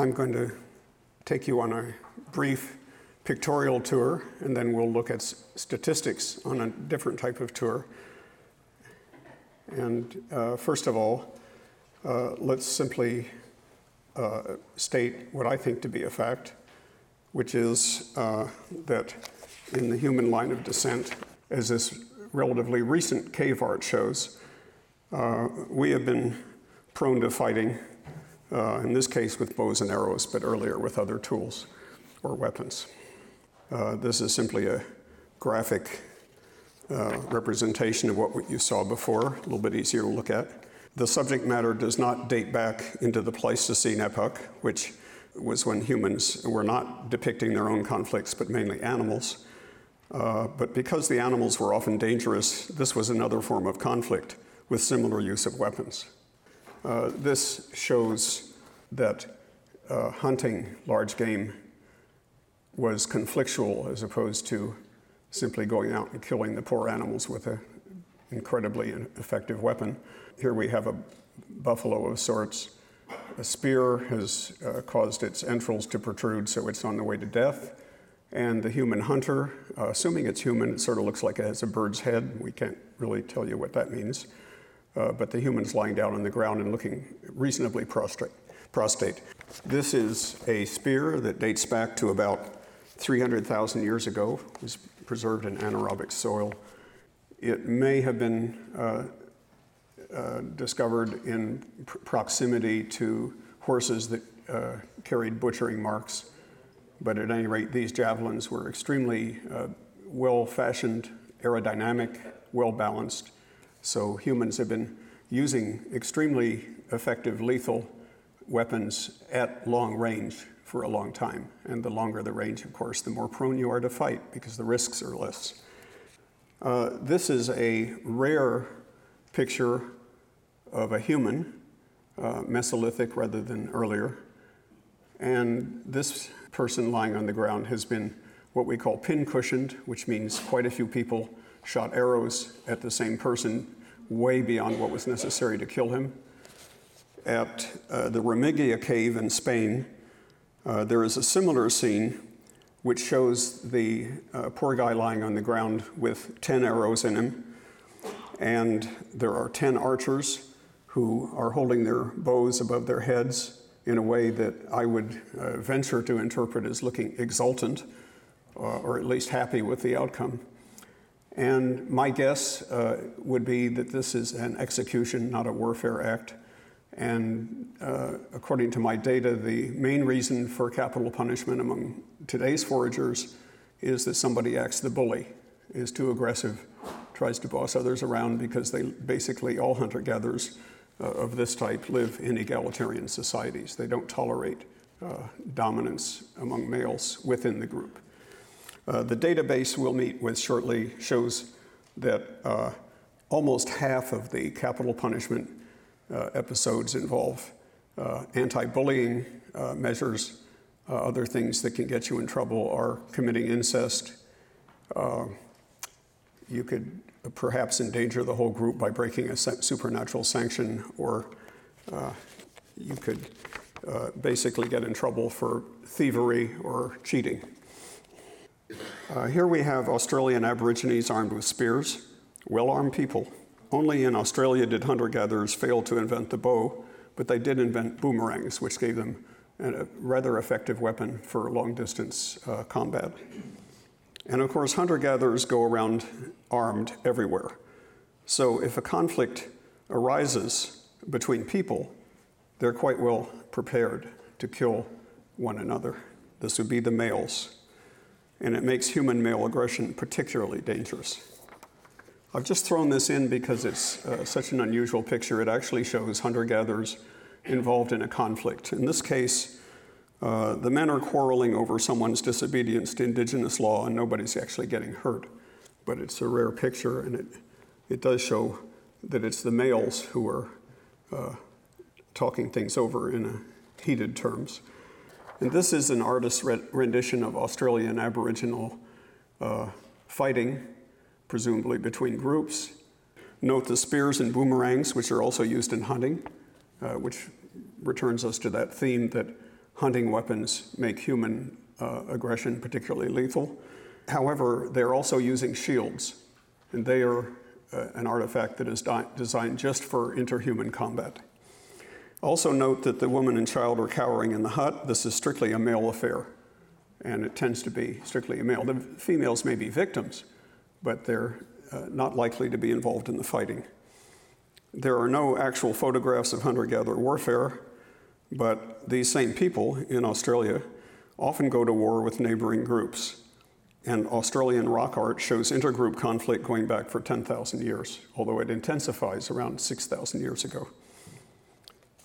I'm going to take you on a brief pictorial tour, and then we'll look at statistics on a different type of tour. And uh, first of all, uh, let's simply uh, state what I think to be a fact, which is uh, that in the human line of descent, as this relatively recent cave art shows, uh, we have been prone to fighting, uh, in this case with bows and arrows, but earlier with other tools or weapons. Uh, this is simply a graphic uh, representation of what you saw before, a little bit easier to look at. The subject matter does not date back into the Pleistocene epoch, which was when humans were not depicting their own conflicts, but mainly animals. Uh, but because the animals were often dangerous, this was another form of conflict with similar use of weapons. Uh, this shows that uh, hunting large game was conflictual as opposed to simply going out and killing the poor animals with an incredibly effective weapon. Here we have a buffalo of sorts. A spear has uh, caused its entrails to protrude, so it's on the way to death. And the human hunter, uh, assuming it's human, it sort of looks like it has a bird's head. We can't really tell you what that means. Uh, but the human's lying down on the ground and looking reasonably prostrate. prostate. This is a spear that dates back to about 300,000 years ago. It was preserved in anaerobic soil. It may have been uh, uh, discovered in pr- proximity to horses that uh, carried butchering marks. But at any rate, these javelins were extremely uh, well fashioned, aerodynamic, well balanced. So humans have been using extremely effective lethal weapons at long range for a long time. And the longer the range, of course, the more prone you are to fight because the risks are less. Uh, this is a rare picture of a human, uh, Mesolithic rather than earlier. And this person lying on the ground has been what we call pin cushioned, which means quite a few people shot arrows at the same person way beyond what was necessary to kill him. At uh, the Remigia cave in Spain, uh, there is a similar scene which shows the uh, poor guy lying on the ground with 10 arrows in him. And there are 10 archers who are holding their bows above their heads in a way that I would uh, venture to interpret as looking exultant uh, or at least happy with the outcome. And my guess uh, would be that this is an execution, not a warfare act. And uh, according to my data, the main reason for capital punishment among today's foragers is that somebody acts the bully, is too aggressive, tries to boss others around because they basically, all hunter gatherers uh, of this type live in egalitarian societies. They don't tolerate uh, dominance among males within the group. Uh, the database we'll meet with shortly shows that uh, almost half of the capital punishment uh, episodes involve uh, anti bullying uh, measures. Other things that can get you in trouble are committing incest. you could perhaps endanger the whole group by breaking a supernatural sanction, or you could basically get in trouble for thievery or cheating. Uh, here we have Australian Aborigines armed with spears, well armed people. Only in Australia did hunter gatherers fail to invent the bow, but they did invent boomerangs, which gave them a rather effective weapon for long distance uh, combat. And of course, hunter gatherers go around armed everywhere. So if a conflict arises between people, they're quite well prepared to kill one another. This would be the males and it makes human male aggression particularly dangerous. I've just thrown this in because it's uh, such an unusual picture. It actually shows hunter gatherers involved in a conflict. In this case, uh, the men are quarreling over someone's disobedience to indigenous law, and nobody's actually getting hurt. But it's a rare picture, and it, it does show that it's the males who are uh, talking things over in heated terms. And this is an artist's rendition of Australian Aboriginal uh, fighting, presumably between groups. Note the spears and boomerangs, which are also used in hunting, uh, which returns us to that theme that hunting weapons make human uh, aggression particularly lethal. However, they're also using shields, and they are uh, an artifact that is di- designed just for interhuman combat. Also, note that the woman and child are cowering in the hut. This is strictly a male affair, and it tends to be strictly a male. The females may be victims, but they're uh, not likely to be involved in the fighting. There are no actual photographs of hunter gatherer warfare, but these same people in Australia often go to war with neighboring groups. And Australian rock art shows intergroup conflict going back for 10,000 years, although it intensifies around 6,000 years ago.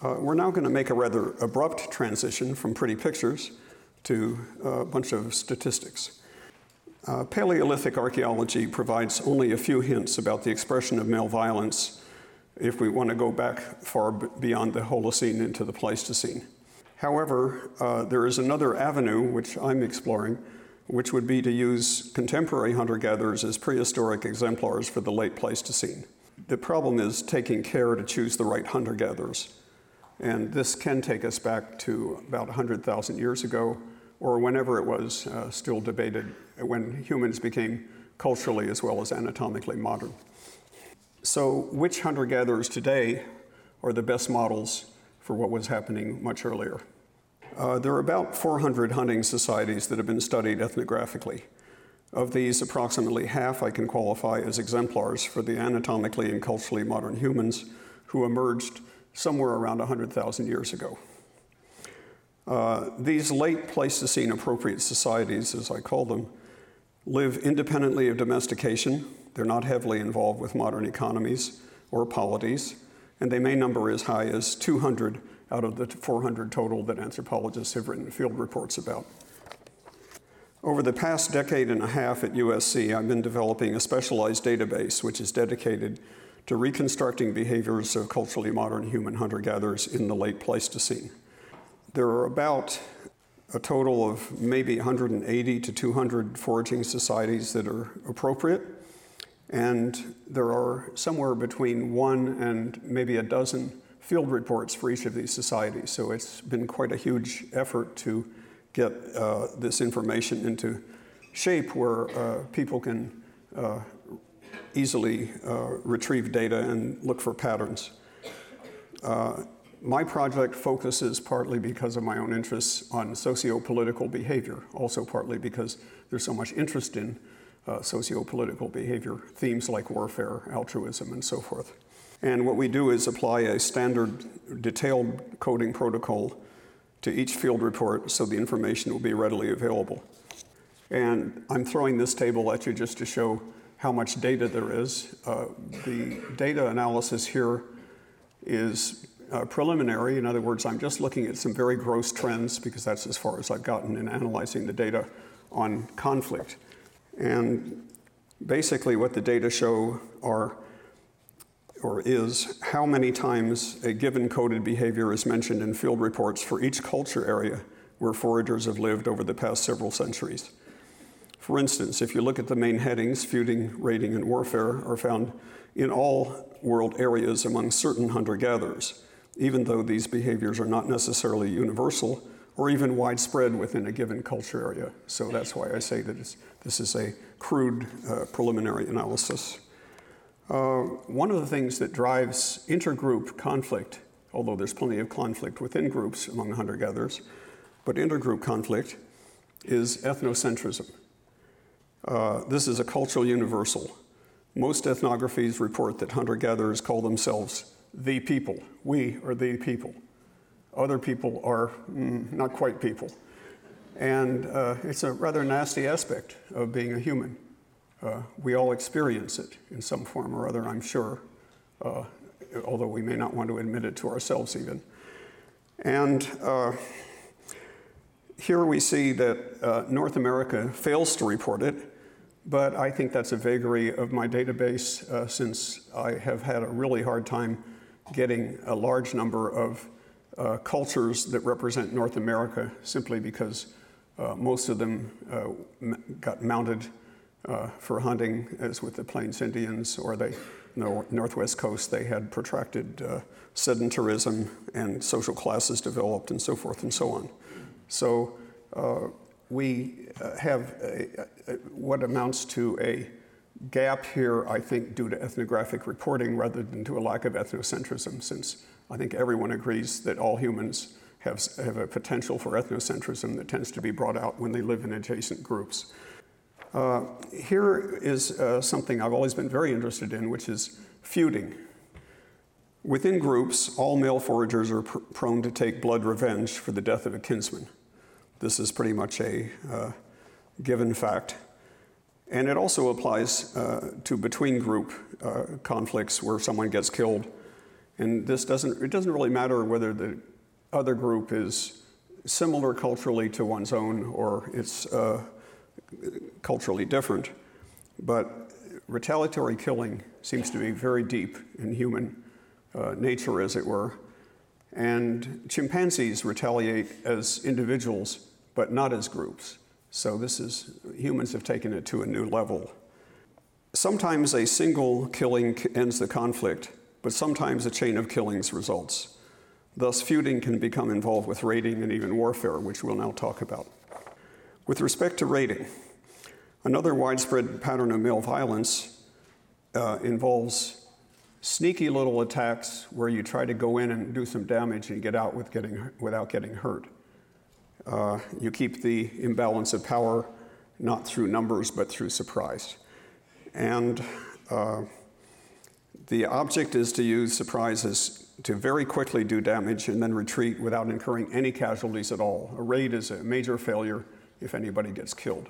Uh, we're now going to make a rather abrupt transition from pretty pictures to a bunch of statistics. Uh, Paleolithic archaeology provides only a few hints about the expression of male violence if we want to go back far beyond the Holocene into the Pleistocene. However, uh, there is another avenue which I'm exploring, which would be to use contemporary hunter gatherers as prehistoric exemplars for the late Pleistocene. The problem is taking care to choose the right hunter gatherers. And this can take us back to about 100,000 years ago, or whenever it was uh, still debated when humans became culturally as well as anatomically modern. So, which hunter gatherers today are the best models for what was happening much earlier? Uh, there are about 400 hunting societies that have been studied ethnographically. Of these, approximately half I can qualify as exemplars for the anatomically and culturally modern humans who emerged somewhere around 100,000 years ago. Uh, these late Pleistocene appropriate societies, as I call them, live independently of domestication they're not heavily involved with modern economies or polities, and they may number as high as 200 out of the 400 total that anthropologists have written field reports about. Over the past decade and a half at USC, I've been developing a specialized database which is dedicated to reconstructing behaviors of culturally modern human hunter gatherers in the late Pleistocene. There are about a total of maybe 180 to 200 foraging societies that are appropriate. And there are somewhere between one and maybe a dozen field reports for each of these societies. So it's been quite a huge effort to get uh, this information into shape where uh, people can uh, easily uh, retrieve data and look for patterns. Uh, my project focuses partly because of my own interests on socio-political behavior, also partly because there's so much interest in uh, socio-political behavior, themes like warfare, altruism, and so forth. And what we do is apply a standard detailed coding protocol to each field report so the information will be readily available. And I'm throwing this table at you just to show how much data there is. Uh, the data analysis here is uh, preliminary. In other words, I'm just looking at some very gross trends because that's as far as I've gotten in analyzing the data on conflict. And basically, what the data show are or is how many times a given coded behavior is mentioned in field reports for each culture area where foragers have lived over the past several centuries. For instance, if you look at the main headings, feuding, raiding, and warfare are found in all world areas among certain hunter gatherers, even though these behaviors are not necessarily universal or even widespread within a given culture area. So that's why I say that this is a crude uh, preliminary analysis. Uh, one of the things that drives intergroup conflict, although there's plenty of conflict within groups among hunter gatherers, but intergroup conflict is ethnocentrism. Uh, this is a cultural universal. Most ethnographies report that hunter gatherers call themselves the people. We are the people. Other people are mm, not quite people. And uh, it's a rather nasty aspect of being a human. Uh, we all experience it in some form or other, I'm sure, uh, although we may not want to admit it to ourselves even. And uh, here we see that uh, North America fails to report it, but I think that's a vagary of my database uh, since I have had a really hard time getting a large number of uh, cultures that represent North America simply because uh, most of them uh, m- got mounted uh, for hunting, as with the Plains Indians, or the Northwest Coast, they had protracted uh, sedentarism and social classes developed and so forth and so on. So we uh, have a, a, what amounts to a gap here, I think, due to ethnographic reporting rather than to a lack of ethnocentrism, since I think everyone agrees that all humans have, have a potential for ethnocentrism that tends to be brought out when they live in adjacent groups. Uh, here is uh, something I've always been very interested in, which is feuding. Within groups, all male foragers are pr- prone to take blood revenge for the death of a kinsman. This is pretty much a uh, given fact. And it also applies uh, to between group uh, conflicts where someone gets killed. And this doesn't, it doesn't really matter whether the other group is similar culturally to one's own or it's uh, culturally different. But retaliatory killing seems to be very deep in human uh, nature, as it were. And chimpanzees retaliate as individuals, but not as groups. So this is, humans have taken it to a new level. Sometimes a single killing ends the conflict, but sometimes a chain of killings results. Thus, feuding can become involved with raiding and even warfare, which we'll now talk about. With respect to raiding, another widespread pattern of male violence uh, involves sneaky little attacks where you try to go in and do some damage and get out with getting, without getting hurt. Uh, you keep the imbalance of power not through numbers but through surprise. And uh, the object is to use surprises to very quickly do damage and then retreat without incurring any casualties at all. A raid is a major failure if anybody gets killed.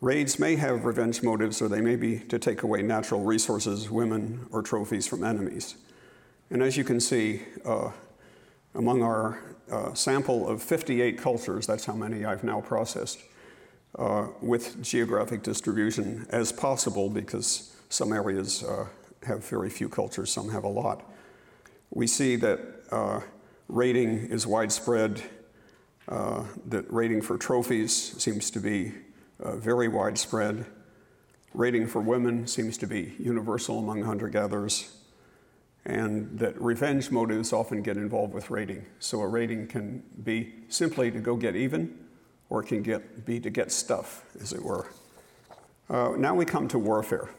Raids may have revenge motives or they may be to take away natural resources, women, or trophies from enemies. And as you can see, uh, among our uh, sample of 58 cultures, that's how many I've now processed, uh, with geographic distribution as possible because some areas uh, have very few cultures, some have a lot. We see that uh, raiding is widespread, uh, that rating for trophies seems to be uh, very widespread. Rating for women seems to be universal among hunter gatherers and that revenge motives often get involved with raiding. So a raiding can be simply to go get even, or it can get, be to get stuff, as it were. Uh, now we come to warfare.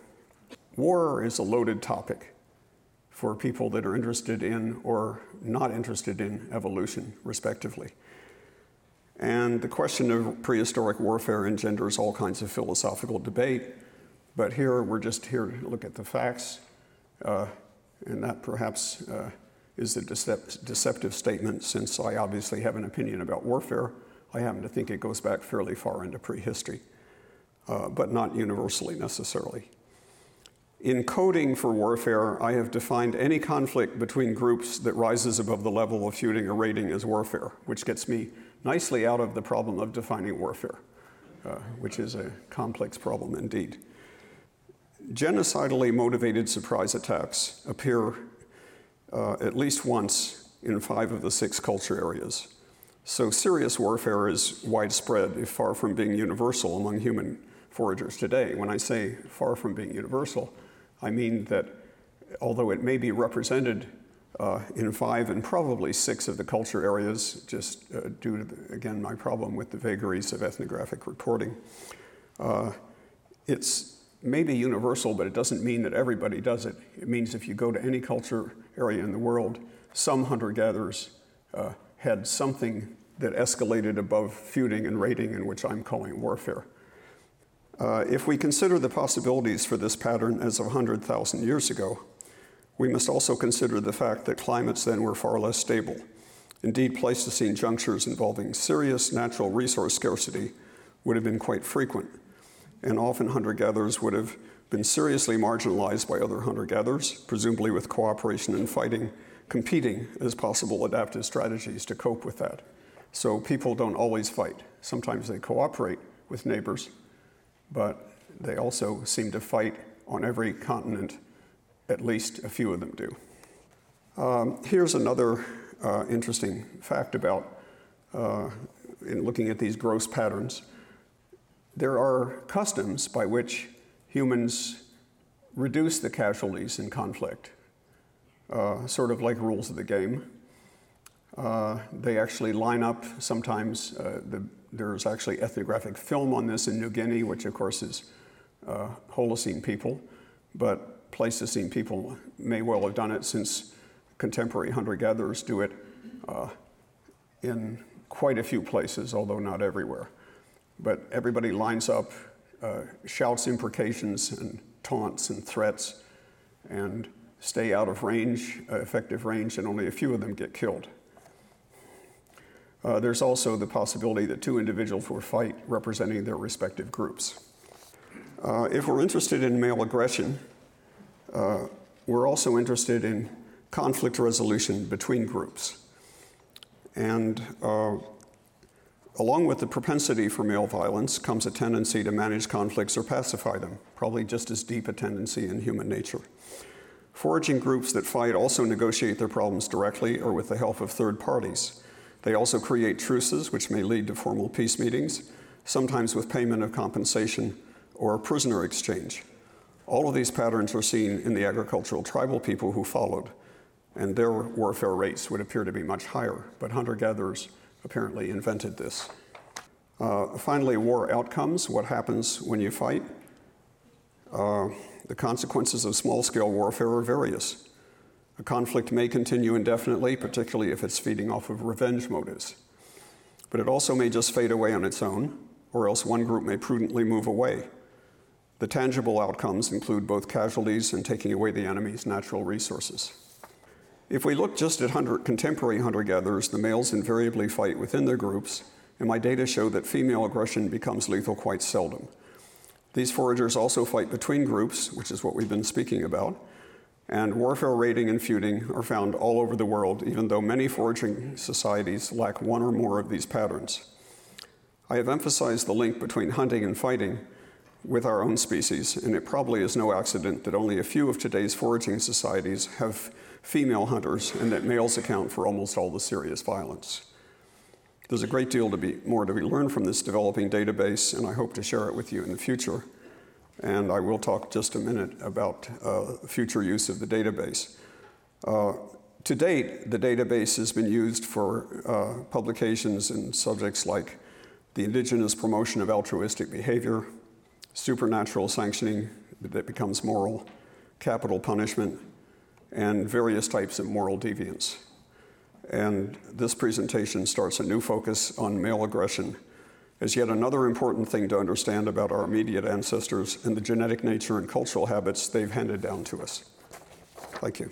War is a loaded topic for people that are interested in or not interested in evolution, respectively. And the question of prehistoric warfare engenders all kinds of philosophical debate, but here we're just here to look at the facts. Uh, and that perhaps uh, is a decept- deceptive statement since I obviously have an opinion about warfare. I happen to think it goes back fairly far into prehistory, uh, but not universally necessarily. In coding for warfare, I have defined any conflict between groups that rises above the level of feuding or raiding as warfare, which gets me nicely out of the problem of defining warfare, uh, which is a complex problem indeed. Genocidally motivated surprise attacks appear uh, at least once in five of the six culture areas. So serious warfare is widespread, if far from being universal among human foragers today. When I say far from being universal, I mean that although it may be represented uh, in five and probably six of the culture areas, just uh, due to, the, again, my problem with the vagaries of ethnographic reporting, uh, it's may be universal, but it doesn't mean that everybody does it. It means if you go to any culture area in the world, some hunter gatherers uh, had something that escalated above feuding and raiding, in which I'm calling warfare. Uh, if we consider the possibilities for this pattern as of 100,000 years ago, we must also consider the fact that climates then were far less stable. Indeed, Pleistocene junctures involving serious natural resource scarcity would have been quite frequent and often hunter gatherers would have been seriously marginalized by other hunter gatherers, presumably with cooperation and fighting, competing as possible adaptive strategies to cope with that. So people don't always fight. Sometimes they cooperate with neighbors, but they also seem to fight on every continent, at least a few of them do. Um, here's another uh, interesting fact about uh, in looking at these gross patterns there are customs by which humans reduce the casualties in conflict, uh, sort of like rules of the game. Uh, they actually line up sometimes. Uh, the, there's actually ethnographic film on this in New Guinea, which of course is uh, Holocene people, but Pleistocene people may well have done it since contemporary hunter gatherers do it uh, in quite a few places, although not everywhere. But everybody lines up, uh, shouts imprecations and taunts and threats, and stay out of range, uh, effective range, and only a few of them get killed. Uh, there's also the possibility that two individuals will fight representing their respective groups. Uh, if we're interested in male aggression, uh, we're also interested in conflict resolution between groups. And uh, along with the propensity for male violence comes a tendency to manage conflicts or pacify them, probably just as deep a tendency in human nature. Foraging groups that fight also negotiate their problems directly or with the help of third parties. They also create truces, which may lead to formal peace meetings, sometimes with payment of compensation or a prisoner exchange. All of these patterns are seen in the agricultural tribal people who followed, and their warfare rates would appear to be much higher, but hunter gatherers apparently invented this. Uh, finally, war outcomes what happens when you fight? Uh, the consequences of small scale warfare are various. A conflict may continue indefinitely, particularly if it's feeding off of revenge motives. But it also may just fade away on its own, or else one group may prudently move away. The tangible outcomes include both casualties and taking away the enemy's natural resources. If we look just at hunter, contemporary hunter gatherers, the males invariably fight within their groups, and my data show that female aggression becomes lethal quite seldom. These foragers also fight between groups, which is what we've been speaking about, and warfare raiding and feuding are found all over the world, even though many foraging societies lack one or more of these patterns. I have emphasized the link between hunting and fighting with our own species, and it probably is no accident that only a few of today's foraging societies have female hunters and that males account for almost all the serious violence. There's a great deal to be, more to be learned from this developing database, and I hope to share it with you in the future and I will talk just a minute about uh, future use of the database. Uh, to date, the database has been used for uh, publications in subjects like the indigenous promotion of altruistic behavior, supernatural sanctioning that becomes moral, capital punishment, and various types of moral deviance. And this presentation starts a new focus on male aggression as yet another important thing to understand about our immediate ancestors and the genetic nature and cultural habits they've handed down to us. Thank you.